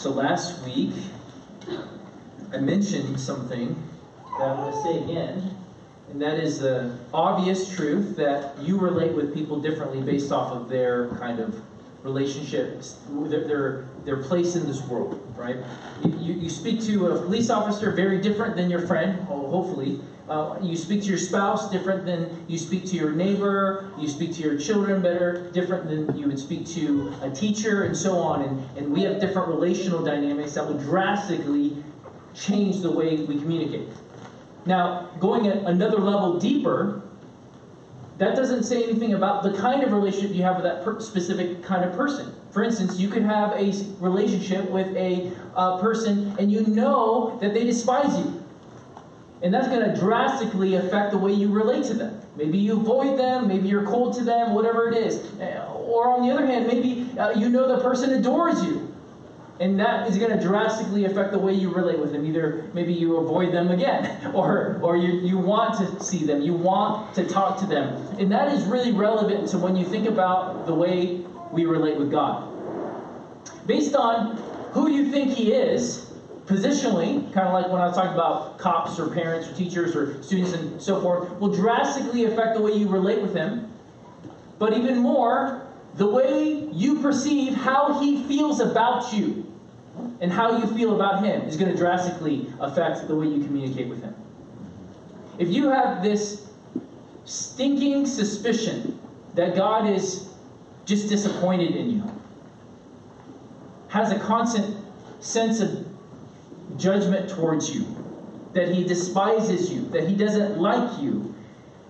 So last week, I mentioned something that I'm going to say again, and that is the obvious truth that you relate with people differently based off of their kind of relationships, their, their, their place in this world, right? You, you speak to a police officer very different than your friend, hopefully. Uh, you speak to your spouse different than you speak to your neighbor. You speak to your children better, different than you would speak to a teacher, and so on. And, and we have different relational dynamics that will drastically change the way we communicate. Now, going at another level deeper, that doesn't say anything about the kind of relationship you have with that per- specific kind of person. For instance, you could have a relationship with a uh, person and you know that they despise you. And that's going to drastically affect the way you relate to them. Maybe you avoid them, maybe you're cold to them, whatever it is. Or on the other hand, maybe uh, you know the person adores you. And that is going to drastically affect the way you relate with them. Either maybe you avoid them again, or, or you, you want to see them, you want to talk to them. And that is really relevant to when you think about the way we relate with God. Based on who you think He is, positionally, kind of like when I was talking about cops or parents or teachers or students and so forth, will drastically affect the way you relate with Him. But even more, the way you perceive how He feels about you and how you feel about him is going to drastically affect the way you communicate with him. If you have this stinking suspicion that God is just disappointed in you, has a constant sense of judgment towards you, that he despises you, that he doesn't like you,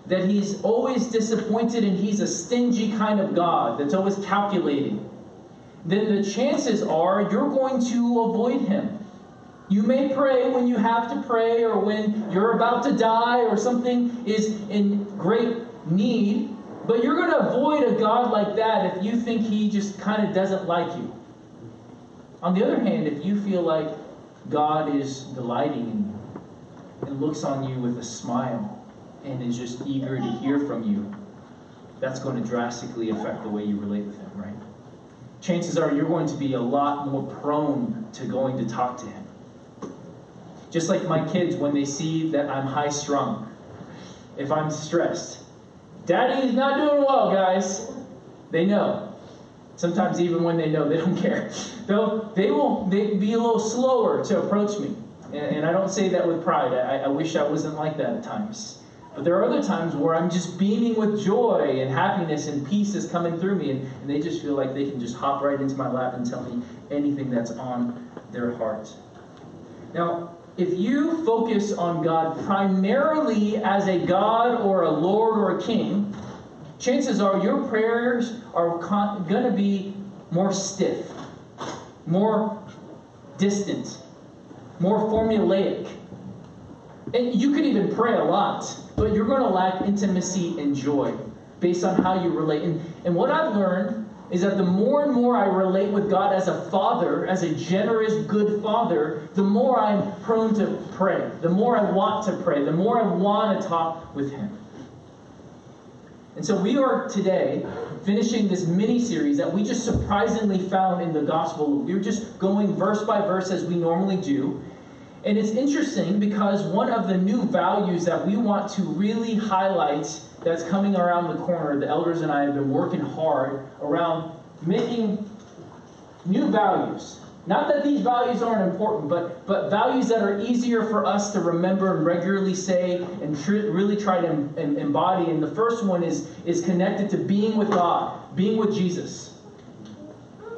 that he's always disappointed and he's a stingy kind of God that's always calculating then the chances are you're going to avoid him. You may pray when you have to pray or when you're about to die or something is in great need, but you're going to avoid a God like that if you think he just kind of doesn't like you. On the other hand, if you feel like God is delighting in you and looks on you with a smile and is just eager to hear from you, that's going to drastically affect the way you relate with him, right? chances are you're going to be a lot more prone to going to talk to him. Just like my kids, when they see that I'm high strung, if I'm stressed, Daddy is not doing well, guys. They know. Sometimes even when they know, they don't care. They'll, they will they be a little slower to approach me. And, and I don't say that with pride. I, I wish I wasn't like that at times. But there are other times where I'm just beaming with joy and happiness and peace is coming through me, and, and they just feel like they can just hop right into my lap and tell me anything that's on their heart. Now, if you focus on God primarily as a God or a Lord or a King, chances are your prayers are con- going to be more stiff, more distant, more formulaic. And you could even pray a lot, but you're going to lack intimacy and joy based on how you relate. And, and what I've learned is that the more and more I relate with God as a father, as a generous, good father, the more I'm prone to pray, the more I want to pray, the more I want to talk with Him. And so we are today finishing this mini series that we just surprisingly found in the gospel. We are just going verse by verse as we normally do. And it's interesting because one of the new values that we want to really highlight that's coming around the corner, the elders and I have been working hard around making new values. Not that these values aren't important, but, but values that are easier for us to remember and regularly say and tr- really try to em- embody. And the first one is, is connected to being with God, being with Jesus.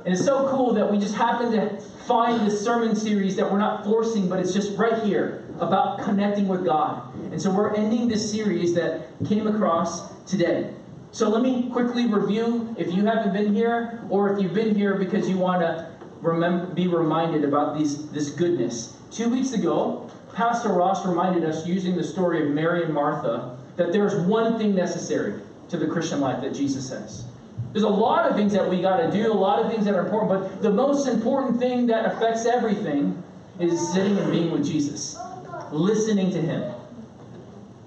And it's so cool that we just happen to find this sermon series that we're not forcing, but it's just right here about connecting with God. And so we're ending this series that came across today. So let me quickly review if you haven't been here, or if you've been here because you want to remember, be reminded about these, this goodness. Two weeks ago, Pastor Ross reminded us, using the story of Mary and Martha, that there's one thing necessary to the Christian life that Jesus says. There's a lot of things that we got to do, a lot of things that are important, but the most important thing that affects everything is sitting and being with Jesus, listening to Him,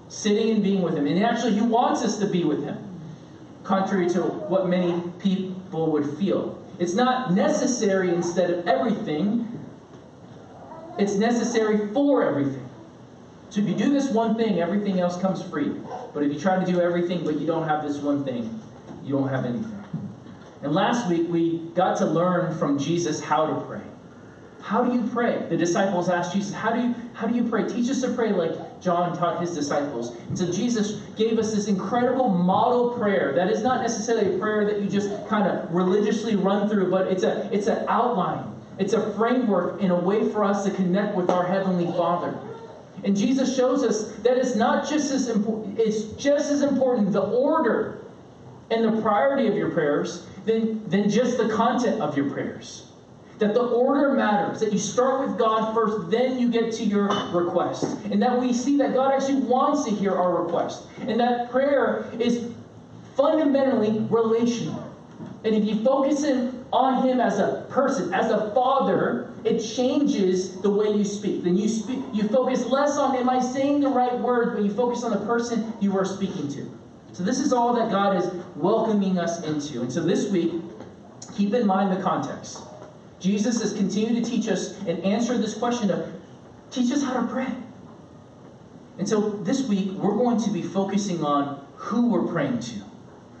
sitting and being with Him. And actually, He wants us to be with Him, contrary to what many people would feel. It's not necessary instead of everything, it's necessary for everything. So if you do this one thing, everything else comes free. But if you try to do everything but you don't have this one thing, you don't have anything. And last week we got to learn from Jesus how to pray. How do you pray? The disciples asked Jesus, How do you how do you pray? Teach us to pray like John taught his disciples. And so Jesus gave us this incredible model prayer that is not necessarily a prayer that you just kind of religiously run through, but it's a it's an outline. It's a framework in a way for us to connect with our Heavenly Father. And Jesus shows us that it's not just as important, it's just as important the order and the priority of your prayers than, than just the content of your prayers. That the order matters, that you start with God first, then you get to your request. And that we see that God actually wants to hear our request. And that prayer is fundamentally relational. And if you focus in on Him as a person, as a father, it changes the way you speak. Then you speak, you focus less on am I saying the right words, but you focus on the person you are speaking to. So this is all that God is welcoming us into. And so this week, keep in mind the context. Jesus has continued to teach us and answer this question of teach us how to pray. And so this week, we're going to be focusing on who we're praying to.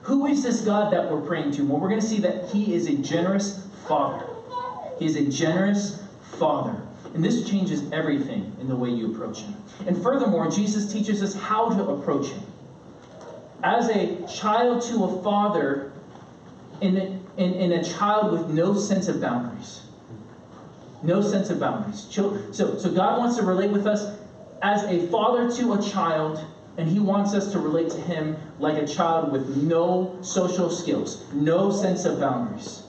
Who is this God that we're praying to? Well, we're going to see that He is a generous Father. He is a generous Father. And this changes everything in the way you approach Him. And furthermore, Jesus teaches us how to approach Him. As a child to a father, in a, in, in a child with no sense of boundaries. No sense of boundaries. So, so God wants to relate with us as a father to a child, and He wants us to relate to Him like a child with no social skills, no sense of boundaries.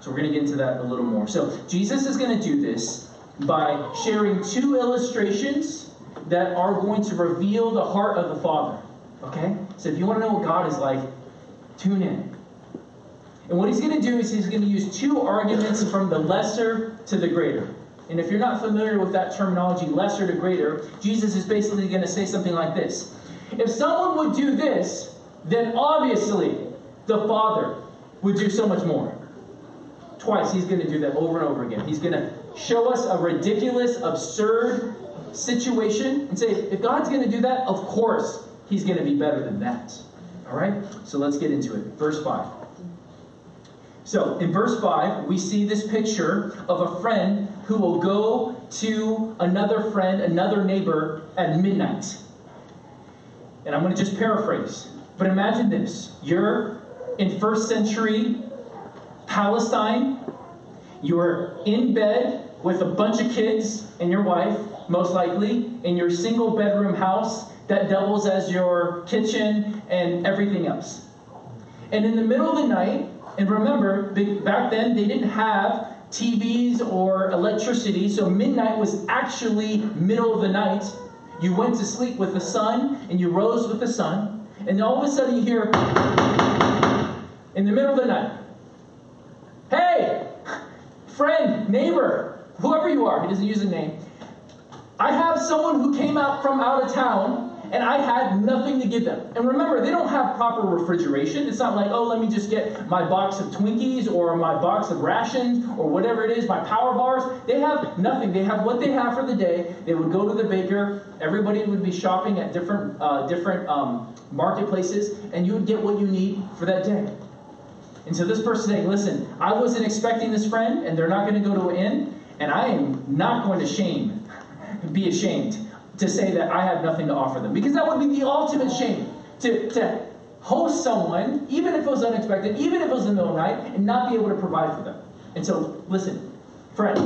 So we're going to get into that a little more. So Jesus is going to do this by sharing two illustrations that are going to reveal the heart of the Father. Okay? So if you want to know what God is like, tune in. And what he's going to do is he's going to use two arguments from the lesser to the greater. And if you're not familiar with that terminology, lesser to greater, Jesus is basically going to say something like this If someone would do this, then obviously the Father would do so much more. Twice, he's going to do that over and over again. He's going to show us a ridiculous, absurd situation and say, if God's going to do that, of course he's going to be better than that. All right? So let's get into it. Verse 5. So, in verse 5, we see this picture of a friend who will go to another friend, another neighbor at midnight. And I'm going to just paraphrase. But imagine this you're in first century Palestine, you're in bed with a bunch of kids and your wife, most likely, in your single bedroom house that doubles as your kitchen and everything else. And in the middle of the night, and remember, back then they didn't have TVs or electricity, so midnight was actually middle of the night. You went to sleep with the sun and you rose with the sun, and all of a sudden you hear in the middle of the night, Hey, friend, neighbor, whoever you are, he doesn't use a name. I have someone who came out from out of town and I had nothing to give them. And remember, they don't have proper refrigeration. It's not like, oh, let me just get my box of Twinkies or my box of rations or whatever it is, my power bars. They have nothing. They have what they have for the day. They would go to the baker. Everybody would be shopping at different uh, different um, marketplaces, and you would get what you need for that day. And so this person saying, listen, I wasn't expecting this friend, and they're not going to go to an inn, and I am not going to shame, be ashamed to say that I have nothing to offer them. Because that would be the ultimate shame. To, to host someone, even if it was unexpected, even if it was in the middle of the night, and not be able to provide for them. And so, listen, friend,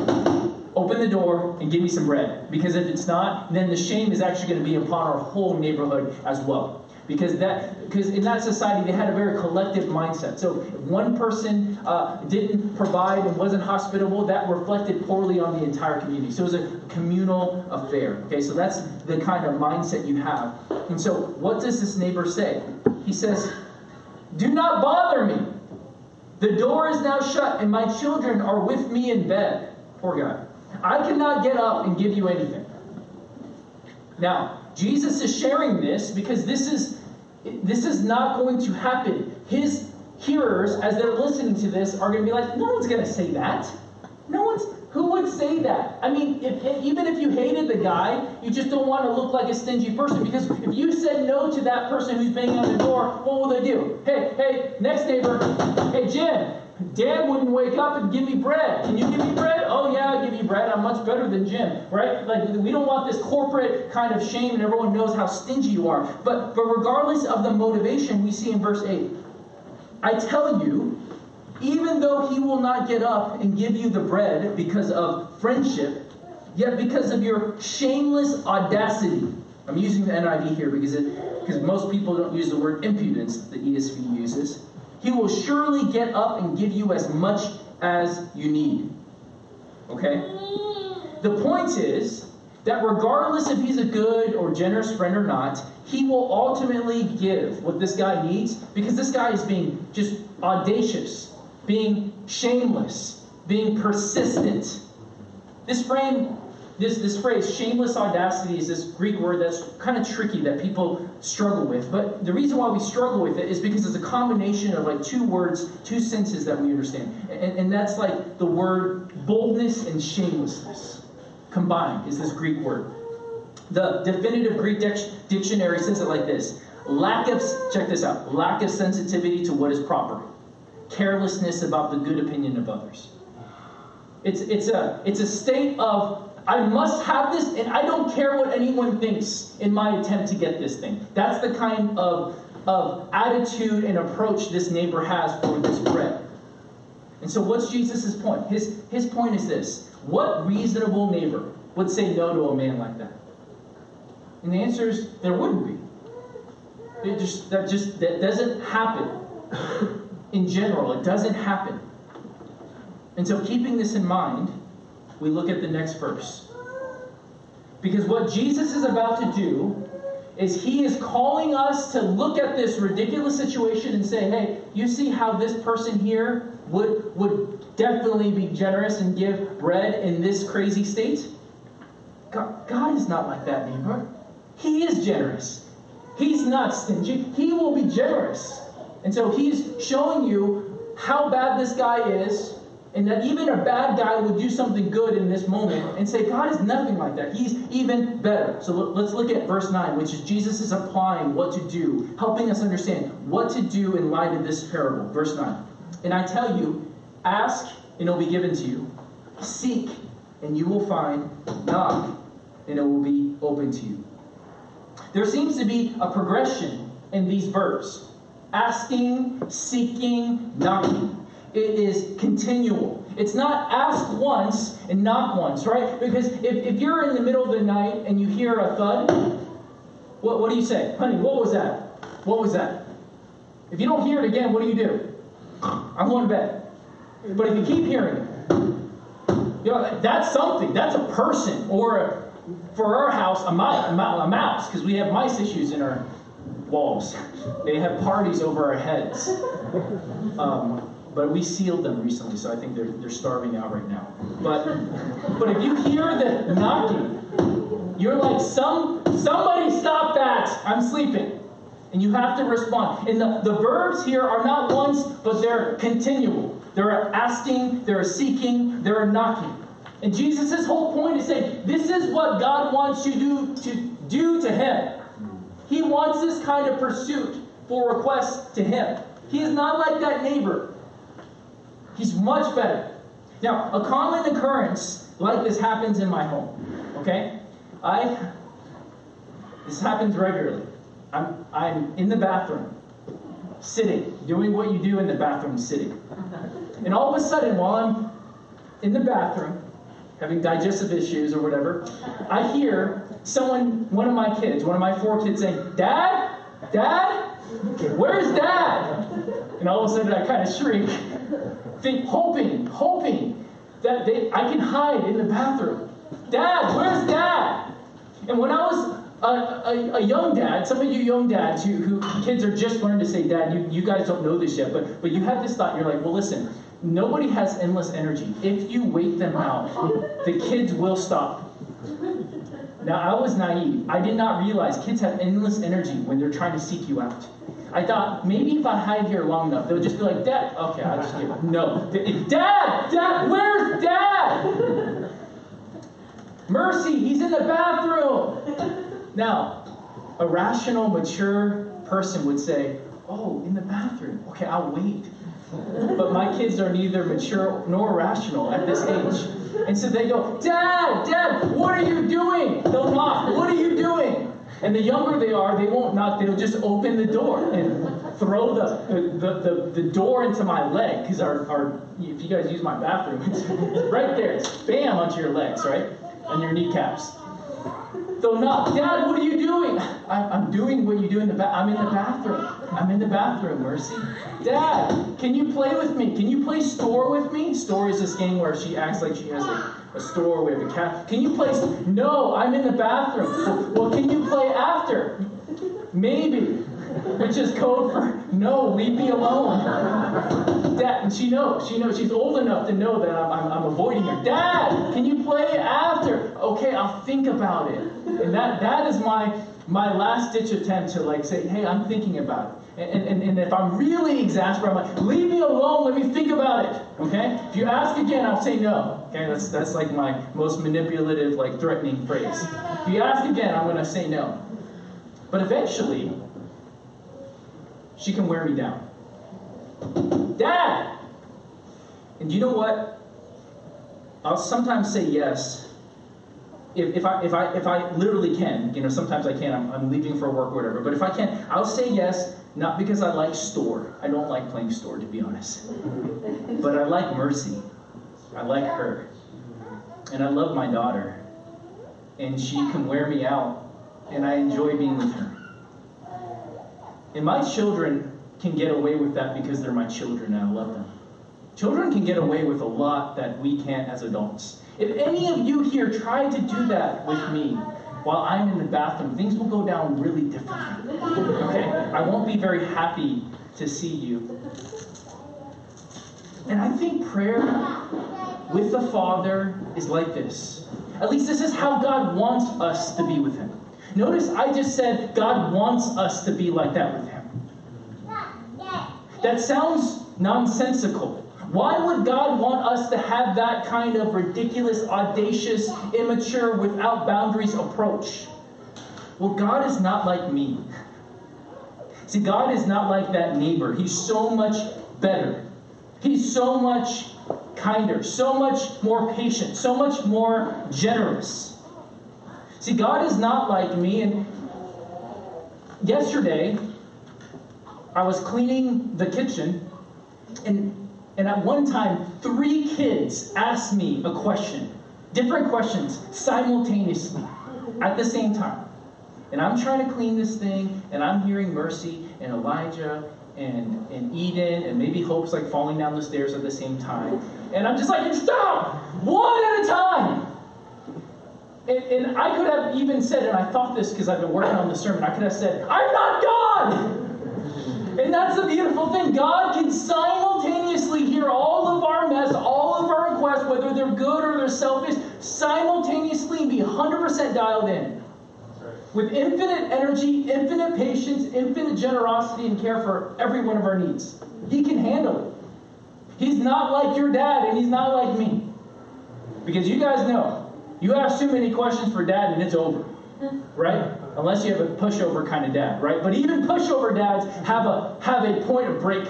open the door and give me some bread. Because if it's not, then the shame is actually going to be upon our whole neighborhood as well because that because in that society they had a very collective mindset. So if one person uh, didn't provide and wasn't hospitable, that reflected poorly on the entire community. So it was a communal affair. Okay, so that's the kind of mindset you have. And so what does this neighbor say? He says, "Do not bother me. The door is now shut, and my children are with me in bed." Poor guy. I cannot get up and give you anything. Now, Jesus is sharing this because this is this is not going to happen. His hearers, as they're listening to this, are going to be like, no one's going to say that. No one's. Who would say that? I mean, if, even if you hated the guy, you just don't want to look like a stingy person because if you said no to that person who's banging on the door, what will they do? Hey, hey, next neighbor, hey, Jim, Dad wouldn't wake up and give me bread. Can you give me bread? Oh, yeah, I'll give you bread. I'm much better than Jim, right? Like, we don't want this corporate kind of shame and everyone knows how stingy you are. But, but regardless of the motivation, we see in verse 8, I tell you, even though he will not get up and give you the bread because of friendship, yet because of your shameless audacity. I'm using the NIV here because it because most people don't use the word impudence that the ESV uses. He will surely get up and give you as much as you need. Okay? The point is that regardless if he's a good or generous friend or not, he will ultimately give what this guy needs because this guy is being just audacious, being shameless, being persistent. This frame this, this phrase, shameless audacity, is this Greek word that's kind of tricky that people struggle with. But the reason why we struggle with it is because it's a combination of like two words, two senses that we understand. And, and that's like the word boldness and shamelessness combined is this Greek word. The definitive Greek dictionary says it like this lack of, check this out, lack of sensitivity to what is proper, carelessness about the good opinion of others. It's, it's, a, it's a state of I must have this, and I don't care what anyone thinks in my attempt to get this thing. That's the kind of, of attitude and approach this neighbor has for this bread. And so, what's Jesus' point? His, his point is this What reasonable neighbor would say no to a man like that? And the answer is there wouldn't be. It just, that just that doesn't happen in general. It doesn't happen. And so, keeping this in mind, we look at the next verse. Because what Jesus is about to do is he is calling us to look at this ridiculous situation and say, hey, you see how this person here would, would definitely be generous and give bread in this crazy state? God, God is not like that, neighbor. He is generous. He's not stingy. He will be generous. And so he's showing you how bad this guy is and that even a bad guy would do something good in this moment and say, God is nothing like that. He's even better. So let's look at verse 9, which is Jesus is applying what to do, helping us understand what to do in light of this parable. Verse 9. And I tell you, ask and it will be given to you. Seek and you will find. Knock and it will be open to you. There seems to be a progression in these verbs asking, seeking, knocking. It is continual. It's not ask once and knock once, right? Because if, if you're in the middle of the night and you hear a thud, what, what do you say? Honey, what was that? What was that? If you don't hear it again, what do you do? I'm going to bed. But if you keep hearing it, you know, that's something. That's a person. Or a, for our house, a, mouse, a mouse, because we have mice issues in our walls. They have parties over our heads. Um, but we sealed them recently, so I think they're, they're starving out right now. But but if you hear the knocking, you're like, some somebody stop that! I'm sleeping. And you have to respond. And the, the verbs here are not once, but they're continual. They're asking, they're seeking, they're knocking. And Jesus' whole point is saying, this is what God wants you to, to do to him. He wants this kind of pursuit for requests to him. He is not like that neighbor He's much better. Now, a common occurrence like this happens in my home. Okay? I this happens regularly. I'm I'm in the bathroom, sitting, doing what you do in the bathroom, sitting. And all of a sudden, while I'm in the bathroom, having digestive issues or whatever, I hear someone, one of my kids, one of my four kids saying, Dad? Dad? Where's Dad? And all of a sudden I kind of shriek think, hoping, hoping that they, I can hide in the bathroom. Dad, where's dad? And when I was a, a, a, young dad, some of you young dads who, who kids are just learning to say dad, you, you guys don't know this yet, but, but you have this thought, you're like, well, listen, nobody has endless energy. If you wait them out, the kids will stop. Now, I was naive. I did not realize kids have endless energy when they're trying to seek you out. I thought maybe if I hide here long enough, they'll just be like, Dad. Okay, I'll just give it. No. Dad! Dad! Where's Dad? Mercy, he's in the bathroom. Now, a rational, mature person would say, Oh, in the bathroom. Okay, I'll wait. But my kids are neither mature nor rational at this age. And so they go, Dad, Dad, what are you doing? They'll knock, What are you doing? And the younger they are, they won't knock, they'll just open the door and throw the, the, the, the door into my leg. Because our, our, if you guys use my bathroom, it's right there. It's bam onto your legs, right? And your kneecaps. They'll knock, Dad, what are you doing? I, am doing what you do in the. I'm in the bathroom. I'm in the bathroom, Mercy. Dad, can you play with me? Can you play store with me? Store is this game where she acts like she has a, a store. We have a cat. Can you play? No, I'm in the bathroom. Well, can you play after? Maybe. Which is code for no, leave me alone. Dad, and she knows. She knows. She's old enough to know that I'm, I'm, I'm avoiding her. Dad, can you play after? Okay, I'll think about it. And that that is my my last ditch attempt to like say, hey, I'm thinking about it. And, and, and if I'm really exasperated, I'm like, leave me alone, let me think about it. Okay? If you ask again, I'll say no. Okay, that's that's like my most manipulative, like threatening phrase. If you ask again, I'm gonna say no. But eventually, she can wear me down. Dad! And you know what? I'll sometimes say yes if, if, I, if, I, if I literally can, you know, sometimes I can't, I'm, I'm leaving for work or whatever, but if I can, I'll say yes, not because I like store. I don't like playing store, to be honest. but I like Mercy. I like her. And I love my daughter. And she can wear me out, and I enjoy being with her. And my children can get away with that because they're my children and I love them. Children can get away with a lot that we can't as adults. If any of you here try to do that with me while I'm in the bathroom, things will go down really differently. Okay? I won't be very happy to see you. And I think prayer with the Father is like this. At least this is how God wants us to be with Him. Notice I just said God wants us to be like that with Him. That sounds nonsensical. Why would God want us to have that kind of ridiculous, audacious, immature, without boundaries approach? Well, God is not like me. See, God is not like that neighbor. He's so much better. He's so much kinder, so much more patient, so much more generous. See, God is not like me. And yesterday, I was cleaning the kitchen, and and at one time, three kids asked me a question, different questions, simultaneously, at the same time. And I'm trying to clean this thing, and I'm hearing Mercy and Elijah and, and Eden, and maybe Hope's like falling down the stairs at the same time. And I'm just like, stop! One at a time! And, and I could have even said, and I thought this because I've been working on the sermon, I could have said, I'm not God! And that's the beautiful thing. God can simultaneously hear all of our mess, all of our requests, whether they're good or they're selfish, simultaneously be 100% dialed in. With infinite energy, infinite patience, infinite generosity, and care for every one of our needs. He can handle it. He's not like your dad, and he's not like me. Because you guys know, you ask too many questions for dad, and it's over. Mm-hmm. Right? Unless you have a pushover kind of dad, right? But even pushover dads have a have a point of break.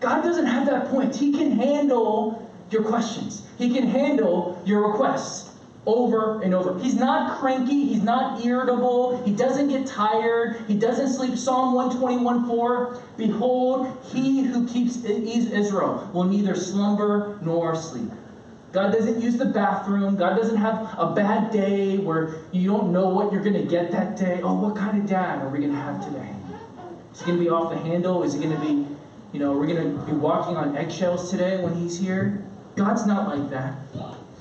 God doesn't have that point. He can handle your questions. He can handle your requests over and over. He's not cranky, he's not irritable, he doesn't get tired, he doesn't sleep. Psalm 121 4 Behold, he who keeps Israel will neither slumber nor sleep. God doesn't use the bathroom. God doesn't have a bad day where you don't know what you're going to get that day. Oh, what kind of dad are we going to have today? Is he going to be off the handle? Is he going to be, you know, we're we going to be walking on eggshells today when he's here? God's not like that.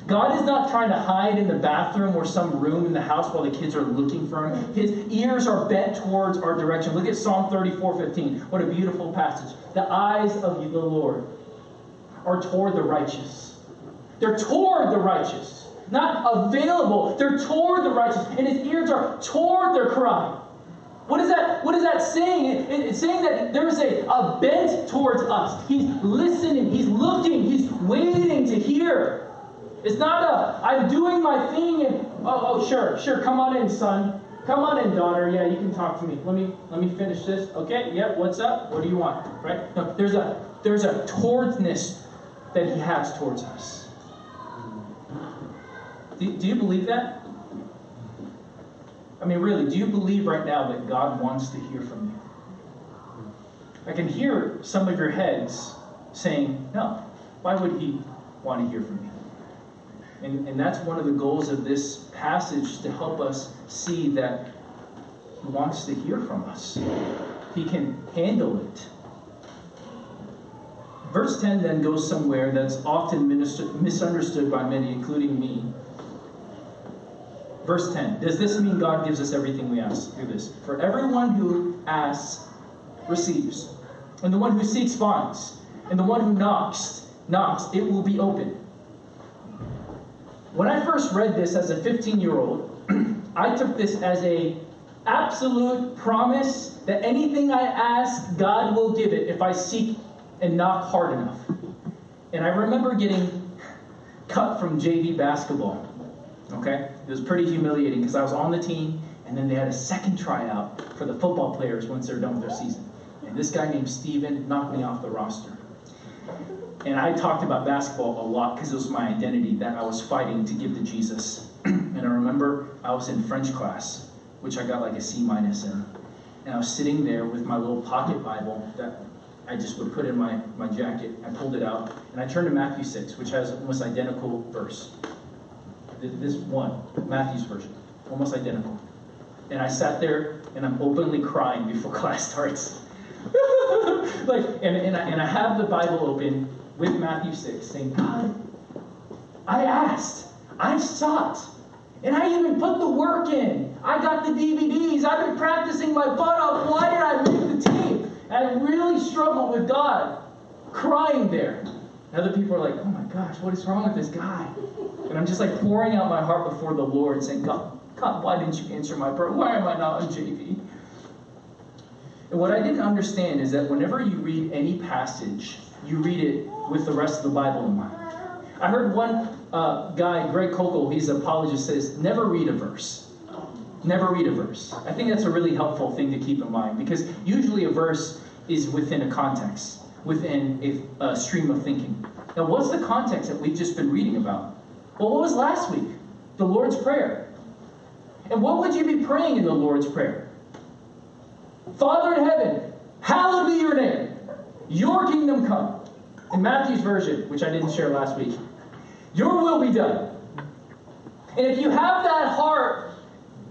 God is not trying to hide in the bathroom or some room in the house while the kids are looking for him. His ears are bent towards our direction. Look at Psalm 34 15. What a beautiful passage. The eyes of the Lord are toward the righteous they're toward the righteous, not available. They're toward the righteous, and his ears are toward their cry. What is that? What is that saying? It, it's saying that there is a, a bent towards us. He's listening. He's looking. He's waiting to hear. It's not a I'm doing my thing and oh oh sure sure come on in son come on in daughter yeah you can talk to me let me let me finish this okay yep what's up what do you want right no there's a there's a towardness that he has towards us. Do, do you believe that? I mean, really, do you believe right now that God wants to hear from you? I can hear some of your heads saying, no, why would he want to hear from me? And, and that's one of the goals of this passage to help us see that he wants to hear from us. He can handle it. Verse 10 then goes somewhere that's often misunderstood by many, including me. Verse 10 Does this mean God gives us everything we ask? Do this. For everyone who asks receives, and the one who seeks finds, and the one who knocks knocks, it will be open. When I first read this as a 15 year old, I took this as a absolute promise that anything I ask, God will give it if I seek and knock hard enough. And I remember getting cut from JV basketball. Okay? It was pretty humiliating because I was on the team, and then they had a second tryout for the football players once they're done with their season. And this guy named Steven knocked me off the roster. And I talked about basketball a lot because it was my identity that I was fighting to give to Jesus. and I remember I was in French class, which I got like a C minus in. And I was sitting there with my little pocket Bible that I just would put in my, my jacket. I pulled it out, and I turned to Matthew 6, which has almost identical verse. This one, Matthew's version, almost identical. And I sat there, and I'm openly crying before class starts. like, and, and, I, and I have the Bible open with Matthew 6, saying, God, I asked, I sought, and I even put the work in. I got the DVDs. I've been practicing my butt off. Why did I make the team? I really struggled with God, crying there. And other people are like, oh my gosh, what is wrong with this guy? And I'm just like pouring out my heart before the Lord, saying, God, God, why didn't you answer my prayer? Why am I not on JV? And what I didn't understand is that whenever you read any passage, you read it with the rest of the Bible in mind. I heard one uh, guy, Greg Koukl, he's an apologist, says, never read a verse. Never read a verse. I think that's a really helpful thing to keep in mind because usually a verse is within a context, within a, a stream of thinking. Now, what's the context that we've just been reading about? Well, what was last week? The Lord's Prayer. And what would you be praying in the Lord's Prayer? Father in heaven, hallowed be your name. Your kingdom come. In Matthew's version, which I didn't share last week, your will be done. And if you have that heart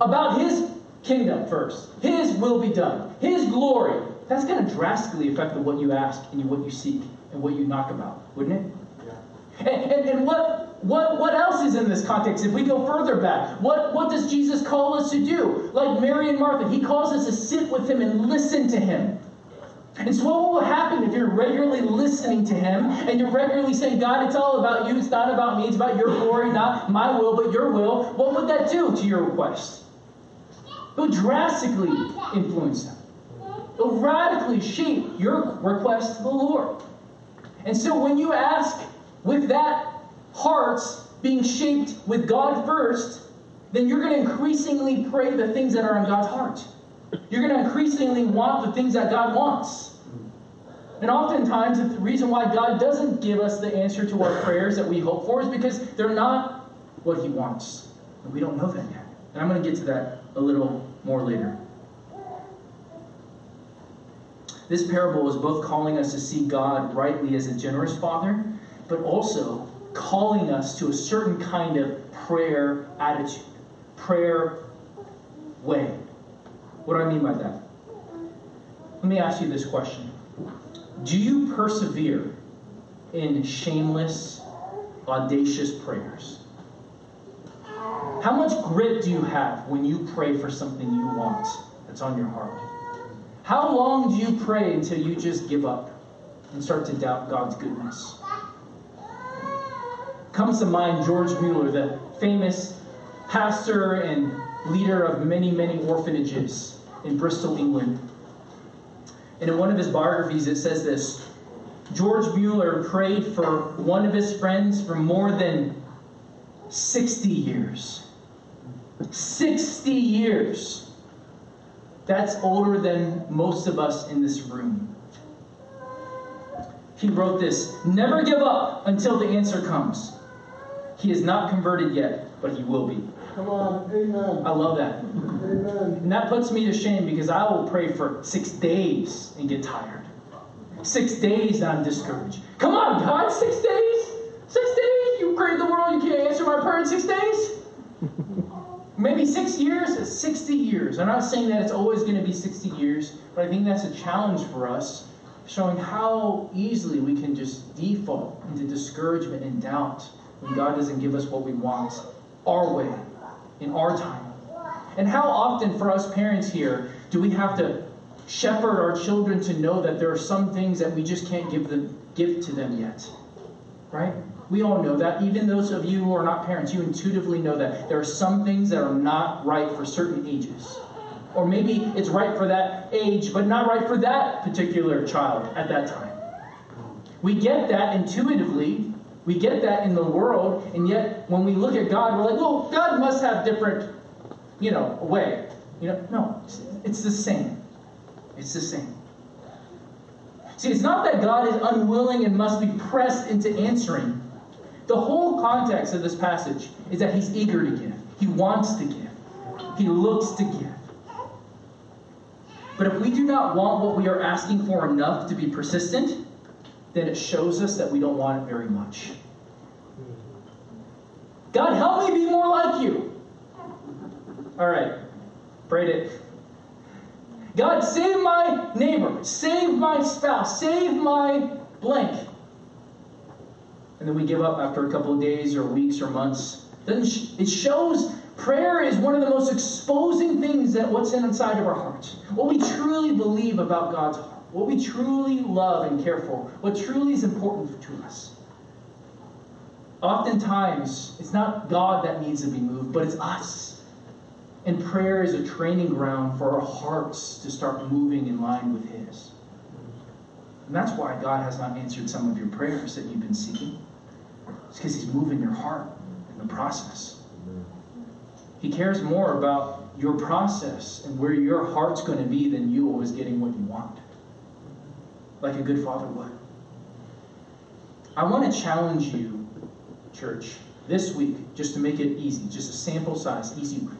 about His kingdom first. His will be done. His glory. That's going to drastically affect what you ask and what you seek and what you knock about, wouldn't it? Yeah. And, and, and what, what, what else is in this context? If we go further back, what, what does Jesus call us to do? Like Mary and Martha, he calls us to sit with him and listen to him. And so, what will happen if you're regularly listening to Him and you're regularly saying, God, it's all about you, it's not about me, it's about your glory, not my will, but your will? What would that do to your request? It would drastically influence them. It will radically shape your request to the Lord. And so when you ask with that heart being shaped with God first, then you're going to increasingly pray the things that are in God's heart. You're going to increasingly want the things that God wants. And oftentimes, the reason why God doesn't give us the answer to our prayers that we hope for is because they're not what He wants. And we don't know that yet. And I'm going to get to that a little more later. This parable is both calling us to see God rightly as a generous Father, but also calling us to a certain kind of prayer attitude, prayer way. What do I mean by that? Let me ask you this question Do you persevere in shameless, audacious prayers? How much grit do you have when you pray for something you want that's on your heart? How long do you pray until you just give up and start to doubt God's goodness? Comes to mind George Mueller, the famous pastor and leader of many, many orphanages. in Bristol, England. And in one of his biographies, it says this George Mueller prayed for one of his friends for more than 60 years. 60 years. That's older than most of us in this room. He wrote this Never give up until the answer comes. He is not converted yet, but he will be. Come on, amen. I love that. Amen. And that puts me to shame because I will pray for six days and get tired. Six days and I'm discouraged. Come on, God, six days? Six days? You created the world, you can't answer my prayer in six days? Maybe six years? It's 60 years. I'm not saying that it's always going to be 60 years, but I think that's a challenge for us, showing how easily we can just default into discouragement and doubt when God doesn't give us what we want our way, in our time. And how often for us parents here do we have to shepherd our children to know that there are some things that we just can't give them give to them yet. Right? We all know that. Even those of you who are not parents, you intuitively know that there are some things that are not right for certain ages. Or maybe it's right for that age, but not right for that particular child at that time. We get that intuitively. We get that in the world, and yet when we look at God, we're like, well, God must have different, you know, way. You know, no, it's, it's the same. It's the same. See, it's not that God is unwilling and must be pressed into answering. The whole context of this passage is that he's eager to give. He wants to give. He looks to give. But if we do not want what we are asking for enough to be persistent, then it shows us that we don't want it very much. God, help me be more like you. All right, prayed it. God, save my neighbor, save my spouse, save my blank. And then we give up after a couple of days or weeks or months. Then It shows prayer is one of the most exposing things that what's inside of our hearts. What we truly believe about God's heart, what we truly love and care for, what truly is important to us. Oftentimes, it's not God that needs to be moved, but it's us. And prayer is a training ground for our hearts to start moving in line with His. And that's why God has not answered some of your prayers that you've been seeking. It's because He's moving your heart in the process. He cares more about your process and where your heart's going to be than you always getting what you want. Like a good father would. I want to challenge you, church, this week, just to make it easy, just a sample size, easy, week,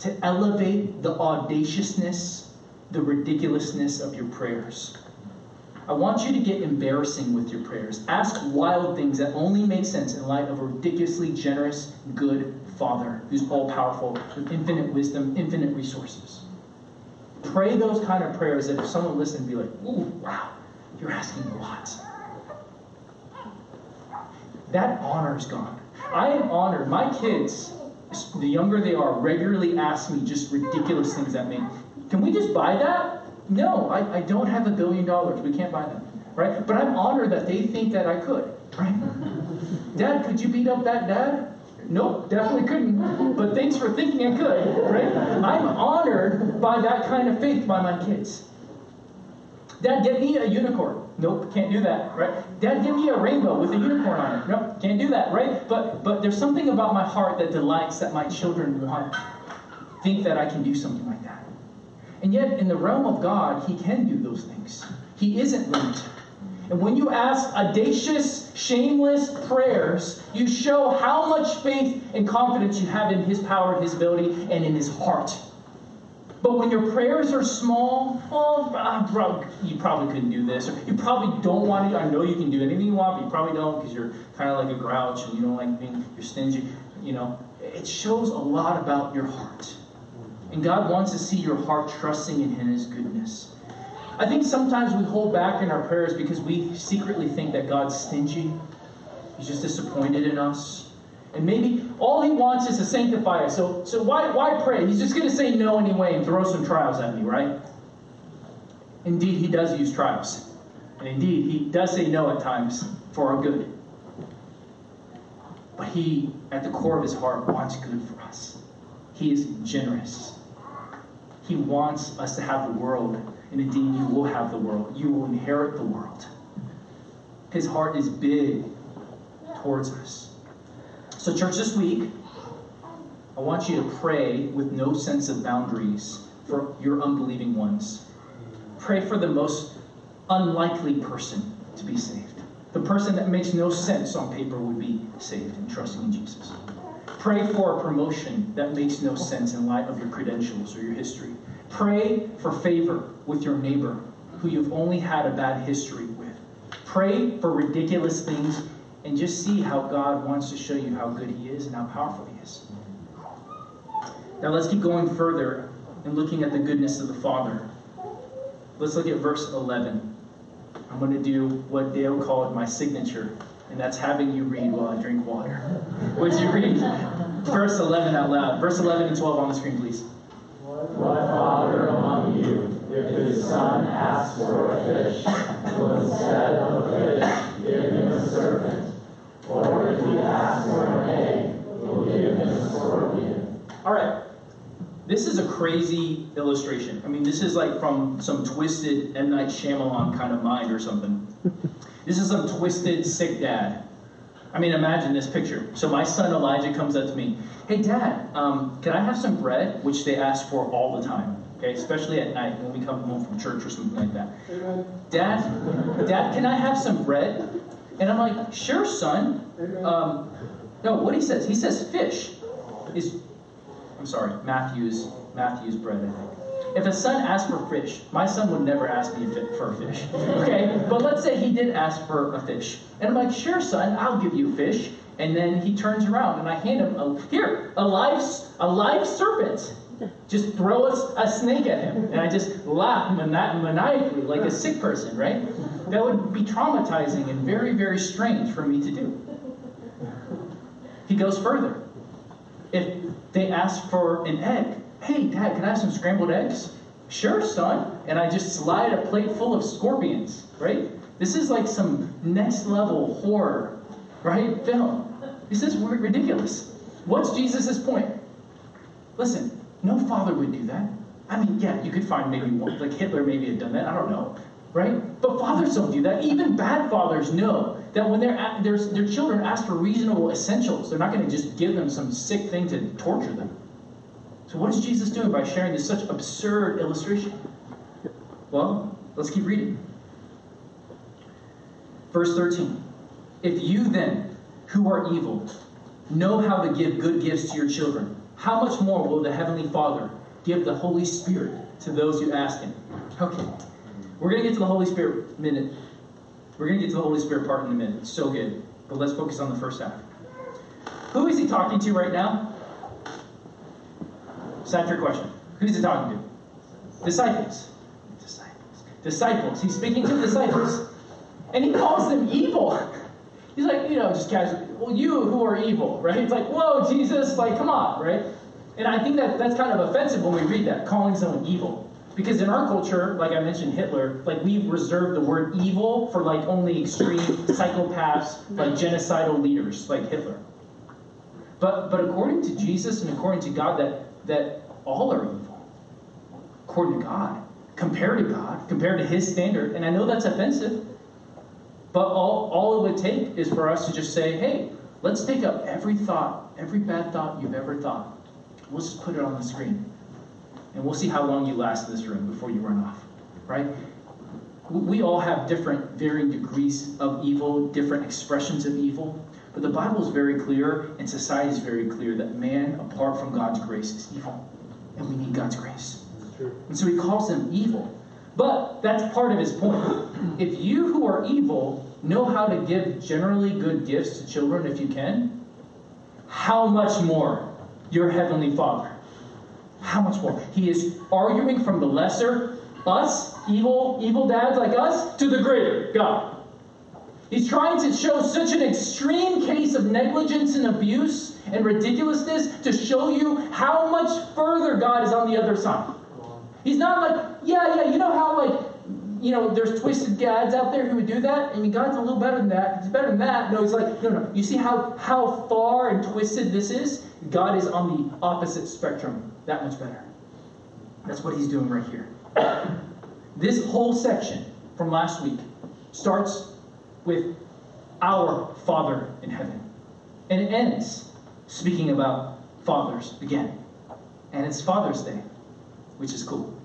to elevate the audaciousness, the ridiculousness of your prayers. I want you to get embarrassing with your prayers. Ask wild things that only make sense in light of a ridiculously generous, good Father who's all powerful, with infinite wisdom, infinite resources. Pray those kind of prayers that if someone listened, be like, ooh, wow, you're asking a lot. That honors God. I am honored. My kids, the younger they are, regularly ask me just ridiculous things that make. Can we just buy that? No, I, I don't have a billion dollars. We can't buy them, Right? But I'm honored that they think that I could. Right? Dad, could you beat up that dad? Nope, definitely couldn't. But thanks for thinking I could, right? I'm honored by that kind of faith by my kids. Dad, get me a unicorn. Nope, can't do that, right? Dad, give me a rainbow with a unicorn on it. Nope, can't do that, right? But but there's something about my heart that delights that my children want, think that I can do something like that. And yet, in the realm of God, He can do those things. He isn't limited. And when you ask audacious, shameless prayers, you show how much faith and confidence you have in His power, His ability, and in His heart. But when your prayers are small, oh, you probably couldn't do this, or you probably don't want to. I know you can do anything you want, but you probably don't because you're kind of like a grouch and you don't like being, you're stingy. You know, it shows a lot about your heart. And God wants to see your heart trusting in His goodness. I think sometimes we hold back in our prayers because we secretly think that God's stingy. He's just disappointed in us. And maybe all he wants is to sanctify us. So, so why, why pray? He's just going to say no anyway and throw some trials at me, right? Indeed, he does use trials. And indeed, he does say no at times for our good. But he, at the core of his heart, wants good for us. He is generous. He wants us to have the world, and indeed, you will have the world. You will inherit the world. His heart is big towards us. So, church, this week, I want you to pray with no sense of boundaries for your unbelieving ones. Pray for the most unlikely person to be saved. The person that makes no sense on paper would be saved and trusting in Jesus. Pray for a promotion that makes no sense in light of your credentials or your history. Pray for favor with your neighbor who you've only had a bad history with. Pray for ridiculous things and just see how God wants to show you how good He is and how powerful He is. Now let's keep going further and looking at the goodness of the Father. Let's look at verse 11. I'm going to do what Dale called my signature, and that's having you read while I drink water. Would you read verse 11 out loud? Verse 11 and 12 on the screen, please. What father among you, if his son asks for a fish, will instead of a fish give him a serpent? Or if he asks for an egg, will give him a scorpion? All right. This is a crazy illustration. I mean, this is like from some twisted M. Night Shyamalan kind of mind or something. This is some twisted, sick dad. I mean, imagine this picture. So my son Elijah comes up to me, "Hey, Dad, um, can I have some bread?" Which they ask for all the time. Okay, especially at night when we come home from church or something like that. Amen. Dad, Dad, can I have some bread? And I'm like, "Sure, son." Um, no, what he says? He says fish is I'm sorry, Matthew's Matthew's bread, I think. If a son asked for fish, my son would never ask me for a fish. Okay? But let's say he did ask for a fish. And I'm like, sure, son, I'll give you fish. And then he turns around and I hand him a here, a live a live serpent. Just throw a, a snake at him. And I just laugh mani- maniacally like a sick person, right? That would be traumatizing and very, very strange for me to do. He goes further. If they ask for an egg, hey, Dad, can I have some scrambled eggs? Sure, son. And I just slide a plate full of scorpions, right? This is like some next level horror, right? Film. This is ridiculous. What's Jesus' point? Listen, no father would do that. I mean, yeah, you could find maybe one, like Hitler maybe had done that. I don't know, right? But fathers don't do that. Even bad fathers know that when their their their children ask for reasonable essentials, they're not going to just give them some sick thing to torture them. So what is Jesus doing by sharing this such absurd illustration? Well, let's keep reading. Verse 13. If you then, who are evil, know how to give good gifts to your children, how much more will the Heavenly Father give the Holy Spirit to those who ask Him? Okay. We're going to get to the Holy Spirit minute. We're going to get to the Holy Spirit part in a minute. It's so good. But let's focus on the first half. Who is He talking to right now? Is that your question? Who's He talking to? Disciples. Disciples. Disciples. He's speaking to disciples. And He calls them evil. He's like, you know, just casually, well, you who are evil, right? It's like, whoa, Jesus, like, come on, right? And I think that that's kind of offensive when we read that, calling someone evil. Because in our culture, like I mentioned Hitler, like we've reserved the word evil for like only extreme psychopaths, like genocidal leaders, like Hitler. But but according to Jesus and according to God, that that all are evil. According to God. Compared to God, compared to his standard. And I know that's offensive. But all, all it would take is for us to just say, hey, let's take up every thought, every bad thought you've ever thought. Let's just put it on the screen. And we'll see how long you last in this room before you run off. Right? We all have different, varying degrees of evil, different expressions of evil. But the Bible is very clear, and society is very clear, that man, apart from God's grace, is evil. And we need God's grace. And so he calls them evil. But that's part of his point. If you who are evil know how to give generally good gifts to children if you can, how much more your heavenly Father? How much more? He is arguing from the lesser, us, evil, evil dads like us, to the greater, God. He's trying to show such an extreme case of negligence and abuse and ridiculousness to show you how much further God is on the other side. He's not like, yeah, yeah, you know how like you know, there's twisted dads out there who would do that. I mean, God's a little better than that. He's better than that. No, he's like, no, no. You see how how far and twisted this is? God is on the opposite spectrum, that much better. That's what he's doing right here. This whole section from last week starts with our Father in heaven. And it ends speaking about fathers again. And it's Father's Day, which is cool.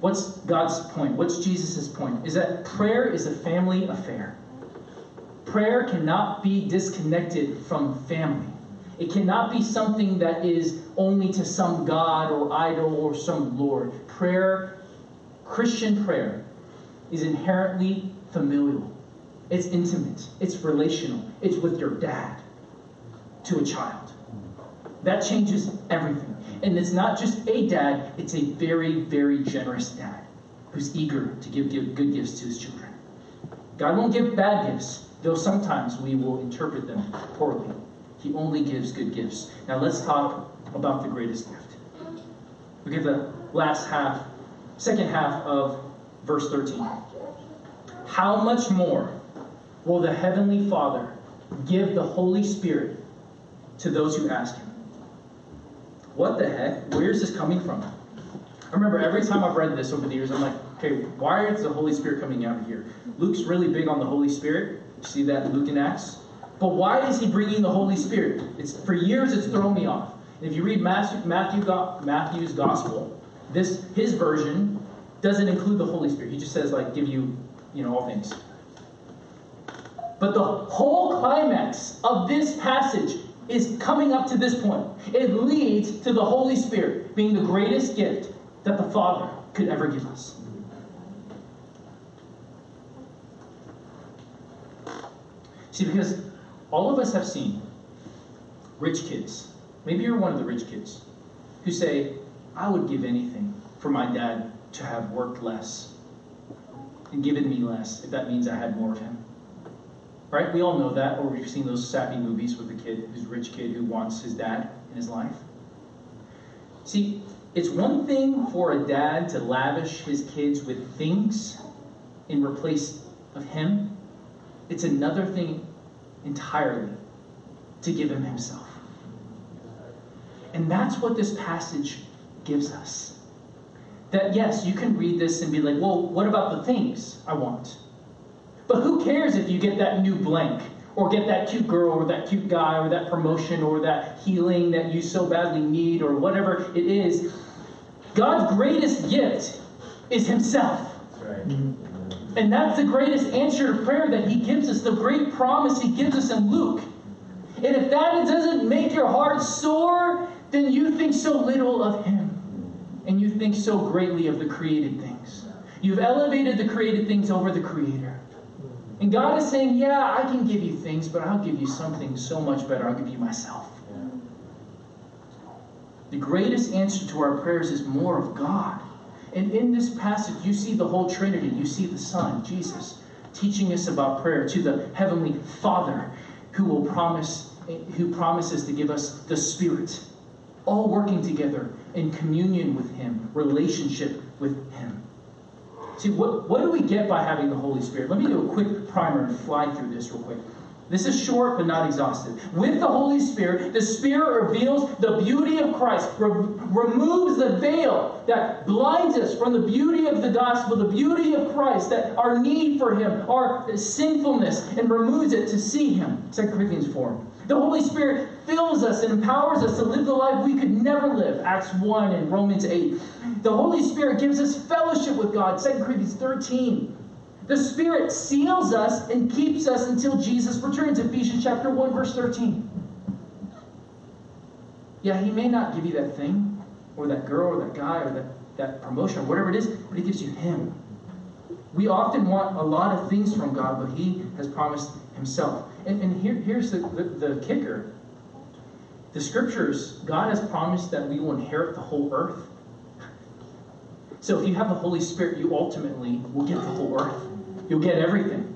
What's God's point? What's Jesus' point? Is that prayer is a family affair. Prayer cannot be disconnected from family. It cannot be something that is only to some God or idol or some Lord. Prayer, Christian prayer, is inherently familial. It's intimate. It's relational. It's with your dad to a child. That changes everything. And it's not just a dad, it's a very, very generous dad who's eager to give, good gifts to his children. God won't give bad gifts, though sometimes we will interpret them poorly. He only gives good gifts. Now let's talk about the greatest gift. Look at the last half, second half of verse 13. How much more will the Heavenly Father give the Holy Spirit to those who ask Him? What the heck? Where's this coming from? I remember every time I've read this over the years, I'm like, okay, why is the Holy Spirit coming out here? Luke's really big on the Holy Spirit. You see that in Luke and Acts? But why is he bringing the Holy Spirit? It's for years it's thrown me off. If you read Matthew, Matthew, Matthew's gospel, this his version doesn't include the Holy Spirit. He just says like give you, you know, all things. But the whole climax of this passage is coming up to this point. It leads to the Holy Spirit being the greatest gift that the Father could ever give us. See, because all of us have seen rich kids. Maybe you're one of the rich kids who say, I would give anything for my dad to have worked less and given me less if that means I had more of him. Right? We all know that, or we've seen those sappy movies with the kid, who's rich kid who wants his dad in his life. See, it's one thing for a dad to lavish his kids with things in replace of him. It's another thing entirely to give him himself. And that's what this passage gives us. That yes, you can read this and be like, well, what about the things I want? But who cares if you get that new blank, or get that cute girl, or that cute guy, or that promotion, or that healing that you so badly need, or whatever it is? God's greatest gift is Himself. Right. Mm-hmm. And that's the greatest answer to prayer that He gives us, the great promise He gives us in Luke. And if that doesn't make your heart soar, then you think so little of Him. And you think so greatly of the created things. You've elevated the created things over the Creator. And God is saying, Yeah, I can give you things, but I'll give you something so much better. I'll give you myself. The greatest answer to our prayers is more of God. And in this passage, you see the whole Trinity. You see the Son, Jesus, teaching us about prayer to the Heavenly Father who will promise, who promises to give us the Spirit, all working together in communion with Him, relationship with Him. See, what, what do we get by having the Holy Spirit? Let me do a quick primer and fly through this real quick. This is short but not exhaustive. With the Holy Spirit, the Spirit reveals the beauty of Christ, re- removes the veil that blinds us from the beauty of the gospel, the beauty of Christ, that our need for Him, our sinfulness, and removes it to see Him. 2 Corinthians 4. The Holy Spirit fills us and empowers us to live the life we could never live. Acts 1 and Romans 8. The Holy Spirit gives us fellowship with God. 2 Corinthians 13. The Spirit seals us and keeps us until Jesus returns. Ephesians chapter 1, verse 13. Yeah, He may not give you that thing, or that girl, or that guy, or that, that promotion, or whatever it is, but He gives you Him. We often want a lot of things from God, but He has promised Himself. And, and here, here's the, the, the kicker the scriptures, God has promised that we will inherit the whole earth. So if you have the Holy Spirit, you ultimately will get the whole earth. You'll get everything.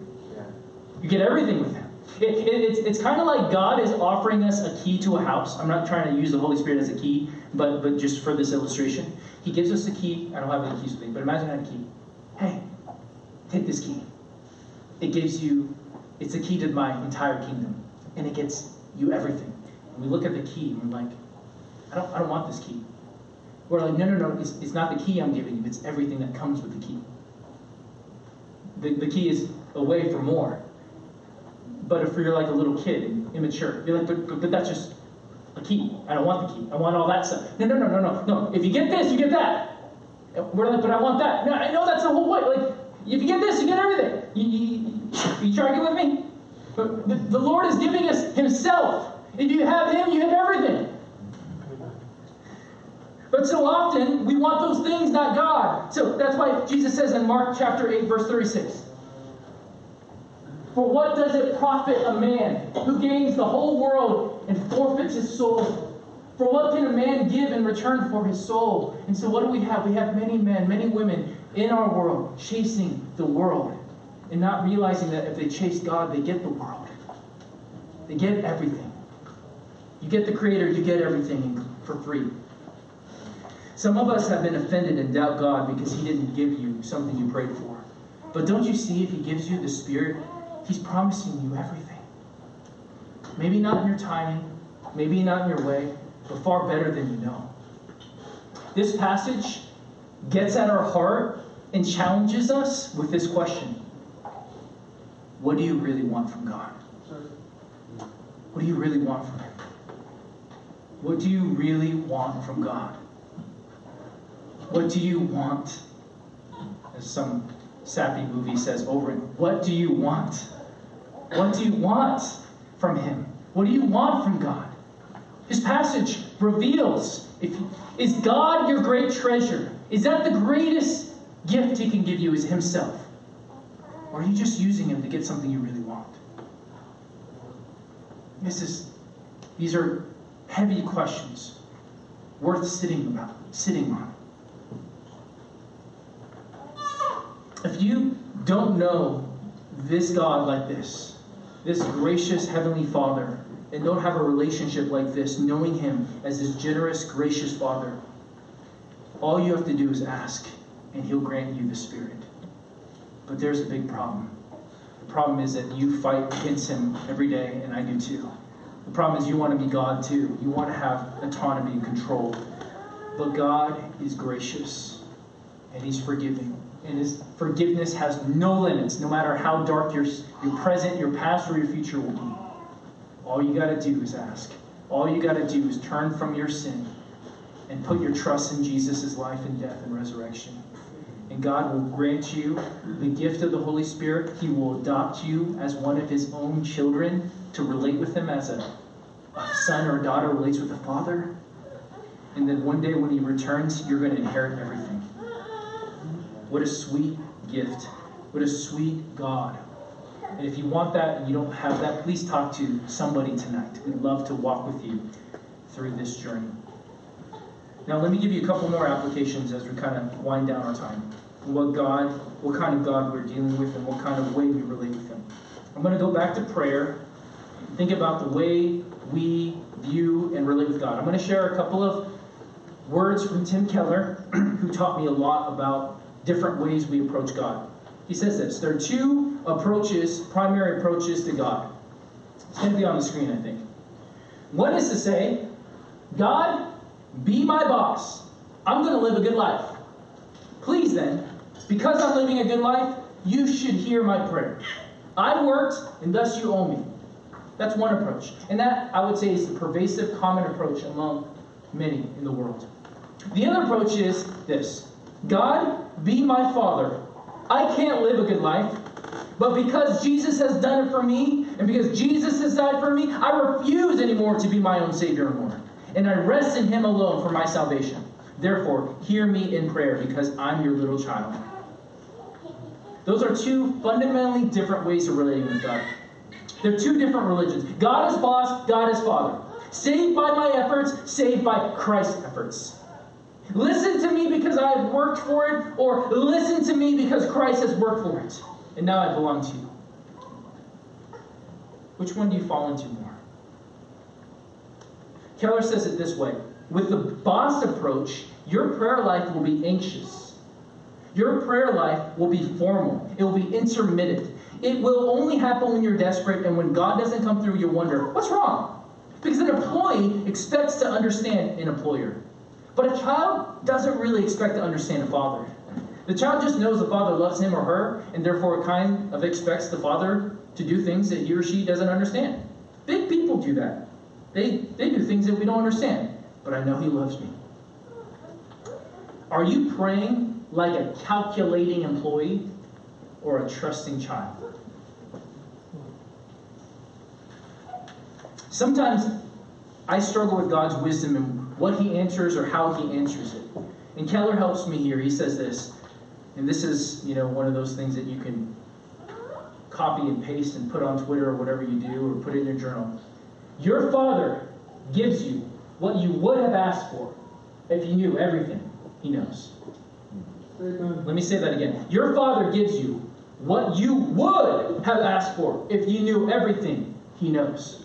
You get everything with Him. It, it, it's it's kind of like God is offering us a key to a house. I'm not trying to use the Holy Spirit as a key, but, but just for this illustration. He gives us a key. I don't have any keys with me, but imagine I had a key. Hey, take this key. It gives you, it's a key to my entire kingdom. And it gets you everything. And we look at the key and we're like, I don't, I don't want this key. We're like, no, no, no, it's, it's not the key I'm giving you, it's everything that comes with the key. The, the key is away for more. But if you're like a little kid and immature, you're like, but, but that's just a key. I don't want the key. I want all that stuff. No, no, no, no, no, no. If you get this, you get that. We're like, but I want that. No, I know that's the whole point. Like, if you get this, you get everything. You, you, you to with me? But the, the Lord is giving us Himself. If you have Him, you have everything. But so often, we want those things, not God. So that's why Jesus says in Mark chapter 8, verse 36 For what does it profit a man who gains the whole world and forfeits his soul? For what can a man give in return for his soul? And so, what do we have? We have many men, many women in our world chasing the world and not realizing that if they chase God, they get the world. They get everything. You get the Creator, you get everything for free. Some of us have been offended and doubt God because He didn't give you something you prayed for. But don't you see if He gives you the Spirit, He's promising you everything. Maybe not in your timing, maybe not in your way, but far better than you know. This passage gets at our heart and challenges us with this question What do you really want from God? What do you really want from Him? What do you really want from God? What do you want? As some sappy movie says over it, what do you want? What do you want from Him? What do you want from God? This passage reveals if is God your great treasure? Is that the greatest gift He can give you? Is Himself? Or are you just using Him to get something you really want? This is these are heavy questions worth sitting about, sitting on. If you don't know this God like this, this gracious Heavenly Father, and don't have a relationship like this, knowing Him as this generous, gracious Father, all you have to do is ask, and He'll grant you the Spirit. But there's a big problem. The problem is that you fight against Him every day, and I do too. The problem is you want to be God too. You want to have autonomy and control. But God is gracious, and He's forgiving. And His forgiveness has no limits, no matter how dark your, your present, your past, or your future will be. All you got to do is ask. All you got to do is turn from your sin and put your trust in Jesus' life and death and resurrection. And God will grant you the gift of the Holy Spirit. He will adopt you as one of His own children to relate with Him as a, a son or daughter relates with a father. And then one day when He returns, you're going to inherit everything. What a sweet gift. What a sweet God. And if you want that and you don't have that, please talk to somebody tonight. We'd love to walk with you through this journey. Now, let me give you a couple more applications as we kind of wind down our time. What God, what kind of God we're dealing with, and what kind of way we relate with Him. I'm going to go back to prayer. Think about the way we view and relate with God. I'm going to share a couple of words from Tim Keller, who taught me a lot about different ways we approach God. He says this there are two approaches, primary approaches to God. It's going to be on the screen, I think. One is to say, God, be my boss. I'm going to live a good life. Please then, because I'm living a good life, you should hear my prayer. I worked, and thus you owe me. That's one approach. And that, I would say, is the pervasive, common approach among many in the world. The other approach is this God, be my father. I can't live a good life, but because Jesus has done it for me, and because Jesus has died for me, I refuse anymore to be my own Savior and Lord. And I rest in Him alone for my salvation. Therefore, hear me in prayer because I'm your little child. Those are two fundamentally different ways of relating with God. They're two different religions. God is boss, God is father. Saved by my efforts, saved by Christ's efforts. Listen to me because I have worked for it, or listen to me because Christ has worked for it. And now I belong to you. Which one do you fall into more? Keller says it this way With the boss approach, your prayer life will be anxious. Your prayer life will be formal, it will be intermittent. It will only happen when you're desperate, and when God doesn't come through, you wonder, what's wrong? Because an employee expects to understand an employer. But a child doesn't really expect to understand a father. The child just knows the father loves him or her, and therefore kind of expects the father to do things that he or she doesn't understand. Big people do that. They, they do things that we don't understand. But I know he loves me. Are you praying like a calculating employee or a trusting child? Sometimes I struggle with God's wisdom and what he answers or how he answers it. And Keller helps me here. He says this, and this is, you know, one of those things that you can copy and paste and put on Twitter or whatever you do or put in your journal. Your father gives you what you would have asked for if you knew everything he knows. Let me say that again. Your father gives you what you would have asked for if you knew everything he knows.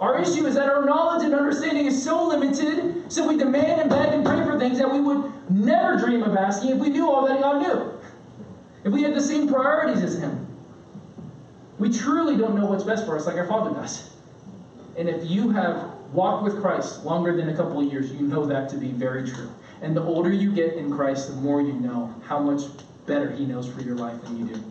Our issue is that our knowledge and understanding is so limited, so we demand and beg and pray for things that we would never dream of asking if we knew all that God knew. If we had the same priorities as Him. We truly don't know what's best for us like our Father does. And if you have walked with Christ longer than a couple of years, you know that to be very true. And the older you get in Christ, the more you know how much better He knows for your life than you do.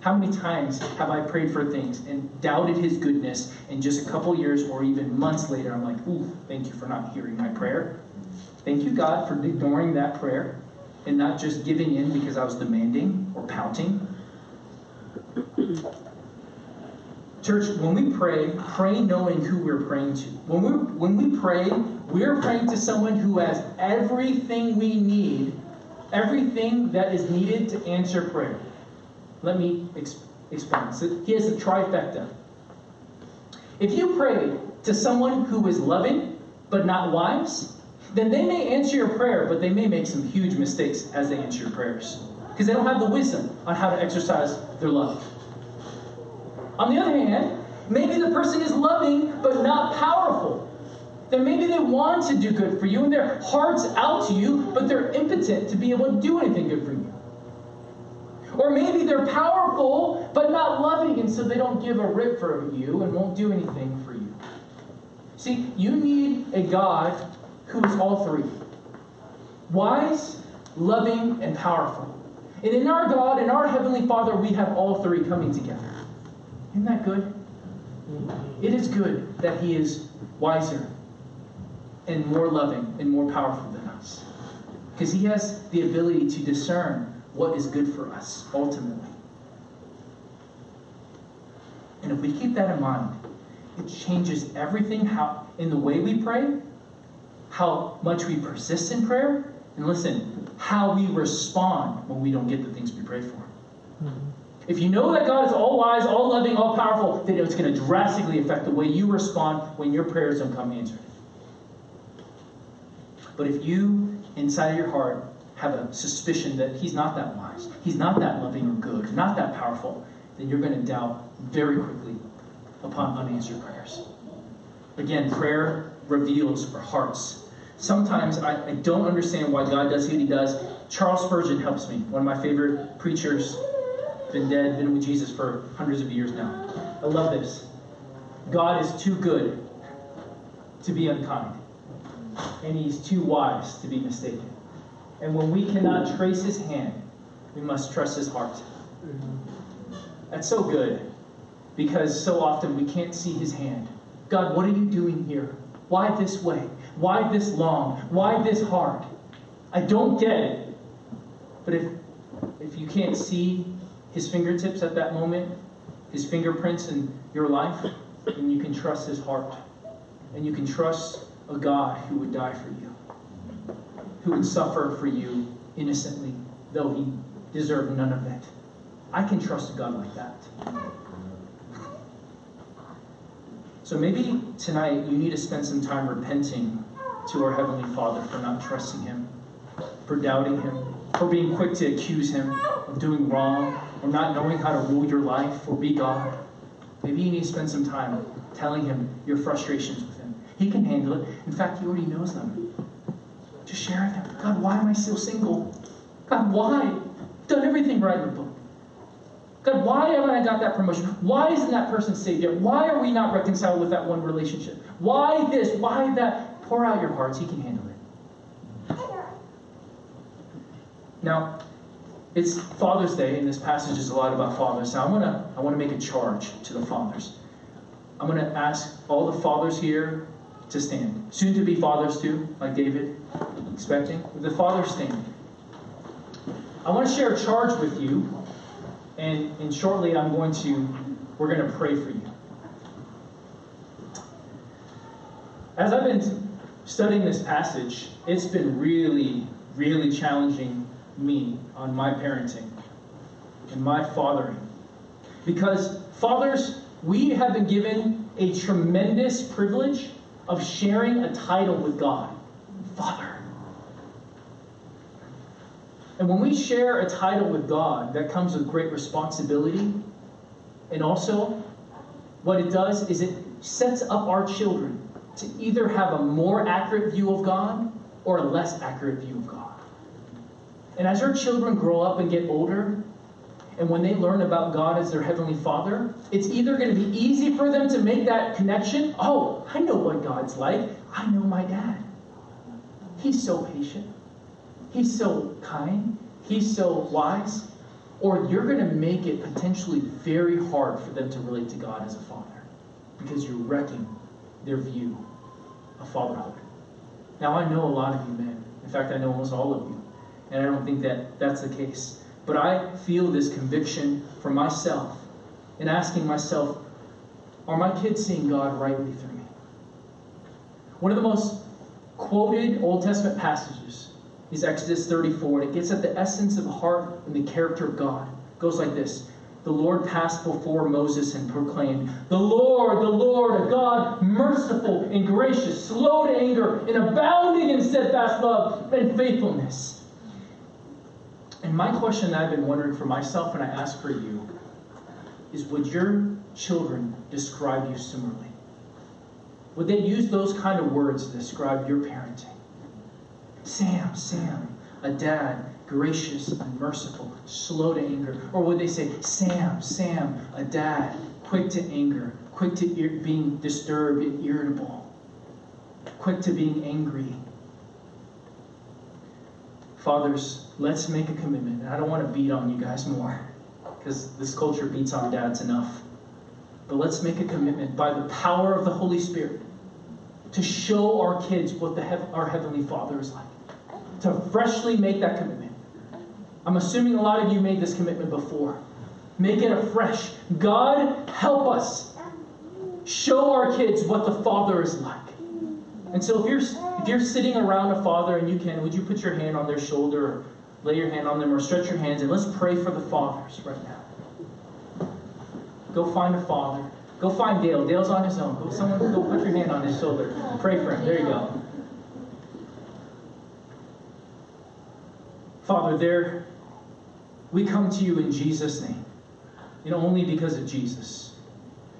How many times have I prayed for things and doubted His goodness, and just a couple years or even months later, I'm like, ooh, thank you for not hearing my prayer. Thank you, God, for ignoring that prayer and not just giving in because I was demanding or pouting. Church, when we pray, pray knowing who we're praying to. When we when we pray, we're praying to someone who has everything we need, everything that is needed to answer prayer. Let me ex- explain. So he has a trifecta. If you pray to someone who is loving but not wise, then they may answer your prayer, but they may make some huge mistakes as they answer your prayers because they don't have the wisdom on how to exercise their love. On the other hand, maybe the person is loving but not powerful. Then maybe they want to do good for you and their heart's out to you, but they're impotent to be able to do anything good for you. Or maybe they're powerful but not loving, and so they don't give a rip for you and won't do anything for you. See, you need a God who is all three wise, loving, and powerful. And in our God, in our Heavenly Father, we have all three coming together. Isn't that good? It is good that He is wiser and more loving and more powerful than us. Because He has the ability to discern what is good for us ultimately. And if we keep that in mind, it changes everything how in the way we pray, how much we persist in prayer, and listen, how we respond when we don't get the things we pray for. Hmm. If you know that God is all wise, all loving, all powerful, then it's going to drastically affect the way you respond when your prayers don't come answered. But if you, inside of your heart, have a suspicion that He's not that wise, He's not that loving or good, not that powerful, then you're going to doubt very quickly upon unanswered prayers. Again, prayer reveals our hearts. Sometimes I, I don't understand why God does what He does. Charles Spurgeon helps me, one of my favorite preachers, been dead, been with Jesus for hundreds of years now. I love this. God is too good to be unkind, and He's too wise to be mistaken. And when we cannot trace His hand, we must trust His heart. That's so good because so often we can't see His hand. God, what are you doing here? Why this way? Why this long? Why this hard? I don't get it. But if if you can't see his fingertips at that moment, his fingerprints in your life, then you can trust his heart. And you can trust a God who would die for you, who would suffer for you innocently, though he deserved none of it. I can trust a God like that. So maybe tonight you need to spend some time repenting to our Heavenly Father for not trusting Him, for doubting Him, for being quick to accuse Him of doing wrong, or not knowing how to rule your life or be God. Maybe you need to spend some time telling Him your frustrations with Him. He can handle it. In fact, He already knows them to share with them. God, why am I still single? God, why? I've done everything right with book. God, why haven't I got that promotion? Why isn't that person saved yet? Why are we not reconciled with that one relationship? Why this? Why that? Pour out your hearts. He can handle it. Now, it's Father's Day, and this passage is a lot about fathers. So I want to I want to make a charge to the fathers. I'm going to ask all the fathers here to stand. Soon to be fathers too, like David expecting. The fathers stand. I want to share a charge with you, and, and shortly I'm going to we're going to pray for you. As I've been studying this passage, it's been really, really challenging me on my parenting and my fathering. Because fathers, we have been given a tremendous privilege of sharing a title with God Father. And when we share a title with God, that comes with great responsibility. And also, what it does is it sets up our children to either have a more accurate view of God or a less accurate view of God. And as our children grow up and get older, and when they learn about God as their Heavenly Father, it's either going to be easy for them to make that connection. Oh, I know what God's like. I know my dad. He's so patient. He's so kind. He's so wise. Or you're going to make it potentially very hard for them to relate to God as a father because you're wrecking their view of fatherhood. Now, I know a lot of you men. In fact, I know almost all of you. And I don't think that that's the case. But I feel this conviction for myself in asking myself, are my kids seeing God rightly through me? One of the most quoted Old Testament passages is Exodus 34, and it gets at the essence of the heart and the character of God. It goes like this the Lord passed before Moses and proclaimed, The Lord, the Lord, a God merciful and gracious, slow to anger, and abounding in steadfast love and faithfulness. And my question that I've been wondering for myself and I ask for you is would your children describe you similarly? Would they use those kind of words to describe your parenting? Sam, Sam, a dad gracious and merciful, slow to anger? Or would they say, Sam, Sam, a dad, quick to anger, quick to ir- being disturbed and irritable, quick to being angry? Fathers, let's make a commitment. I don't want to beat on you guys more because this culture beats on dads enough. But let's make a commitment by the power of the Holy Spirit to show our kids what the hev- our Heavenly Father is like. To freshly make that commitment. I'm assuming a lot of you made this commitment before. Make it afresh. God, help us show our kids what the Father is like. And so if you're if you're sitting around a father and you can, would you put your hand on their shoulder lay your hand on them or stretch your hands and let's pray for the fathers right now. Go find a father. Go find Dale. Dale's on his own. Go someone go put your hand on his shoulder. Pray for him. There you go. Father, there we come to you in Jesus' name, and only because of Jesus.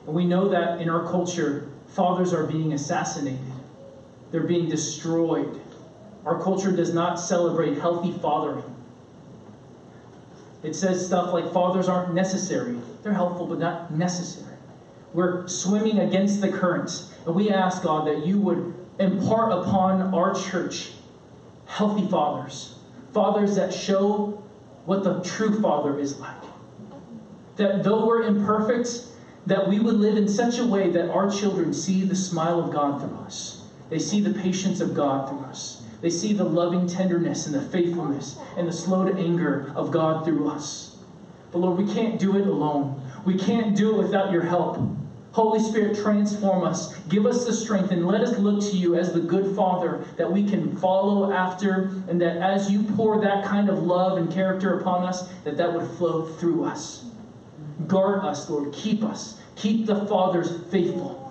And we know that in our culture, fathers are being assassinated, they're being destroyed. Our culture does not celebrate healthy fathering. It says stuff like fathers aren't necessary. They're helpful, but not necessary. We're swimming against the currents. And we ask, God, that you would impart upon our church healthy fathers, fathers that show what the true Father is like. That though we're imperfect, that we would live in such a way that our children see the smile of God through us. They see the patience of God through us. They see the loving tenderness and the faithfulness and the slow to anger of God through us. But Lord, we can't do it alone. We can't do it without your help. Holy Spirit, transform us. Give us the strength and let us look to you as the good Father that we can follow after, and that as you pour that kind of love and character upon us, that that would flow through us. Guard us, Lord. Keep us. Keep the fathers faithful.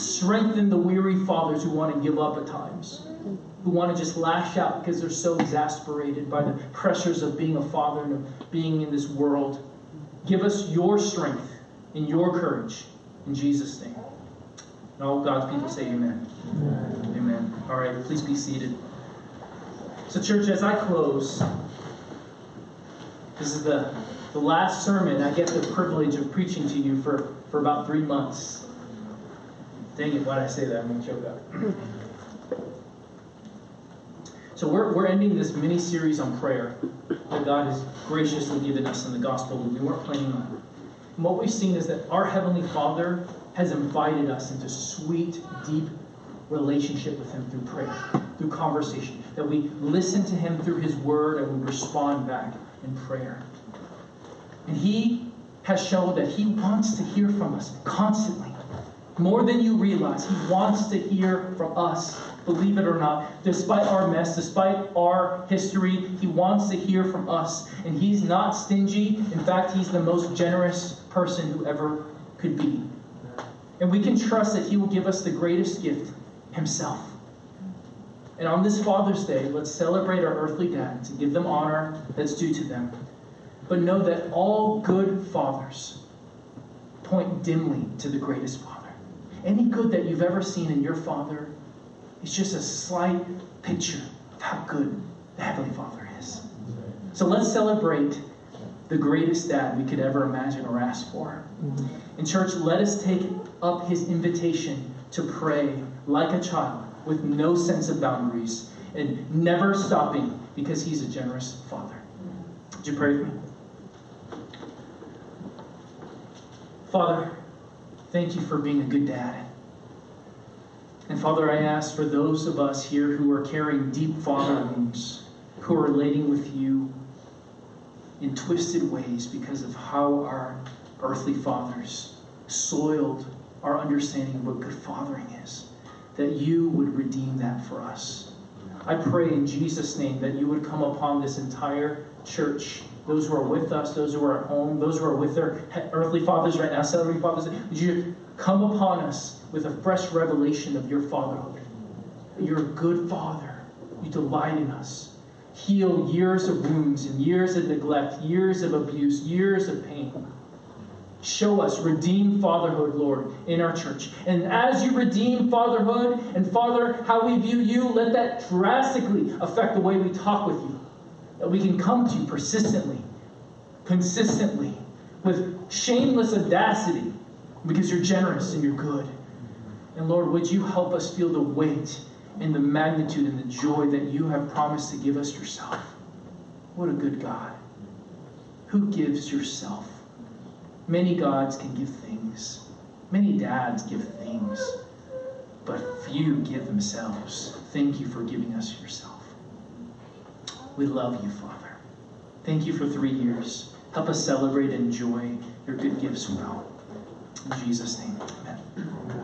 Strengthen the weary fathers who want to give up at times, who want to just lash out because they're so exasperated by the pressures of being a father and of being in this world. Give us your strength and your courage in Jesus' name. And all God's people say amen. amen. Amen. All right, please be seated. So, church, as I close, this is the, the last sermon I get the privilege of preaching to you for, for about three months. Dang it, why'd I say that? I'm going to choke up. So we're, we're ending this mini series on prayer that God has graciously given us in the gospel that we weren't planning on. And what we've seen is that our Heavenly Father has invited us into sweet, deep relationship with Him through prayer, through conversation, that we listen to Him through His Word and we respond back in prayer. And He has shown that He wants to hear from us constantly. More than you realize, He wants to hear from us, believe it or not. Despite our mess, despite our history, He wants to hear from us. And He's not stingy. In fact, He's the most generous person who ever could be. And we can trust that He will give us the greatest gift Himself. And on this Father's Day, let's celebrate our earthly dads and give them honor that's due to them. But know that all good fathers point dimly to the greatest Father. Any good that you've ever seen in your Father is just a slight picture of how good the Heavenly Father is. So let's celebrate the greatest dad we could ever imagine or ask for. In church, let us take up his invitation to pray like a child with no sense of boundaries and never stopping because he's a generous father. Would you pray with me? Father, thank you for being a good dad. And Father, I ask for those of us here who are carrying deep father wounds, who are relating with you in twisted ways because of how our earthly fathers soiled our understanding of what good fathering is, that you would redeem that for us. I pray in Jesus' name that you would come upon this entire church, those who are with us, those who are at home, those who are with their earthly fathers right now, celebrating fathers, would you come upon us with a fresh revelation of your fatherhood. You're a good father. You delight in us. Heal years of wounds and years of neglect, years of abuse, years of pain. Show us, redeem fatherhood, Lord, in our church. And as you redeem fatherhood and Father, how we view you, let that drastically affect the way we talk with you. That we can come to you persistently, consistently, with shameless audacity, because you're generous and you're good. And Lord, would you help us feel the weight and the magnitude and the joy that you have promised to give us yourself? What a good God. Who gives yourself? Many gods can give things, many dads give things, but few give themselves. Thank you for giving us yourself. We love you, Father. Thank you for three years. Help us celebrate and enjoy your good gifts well. In Jesus' name, amen.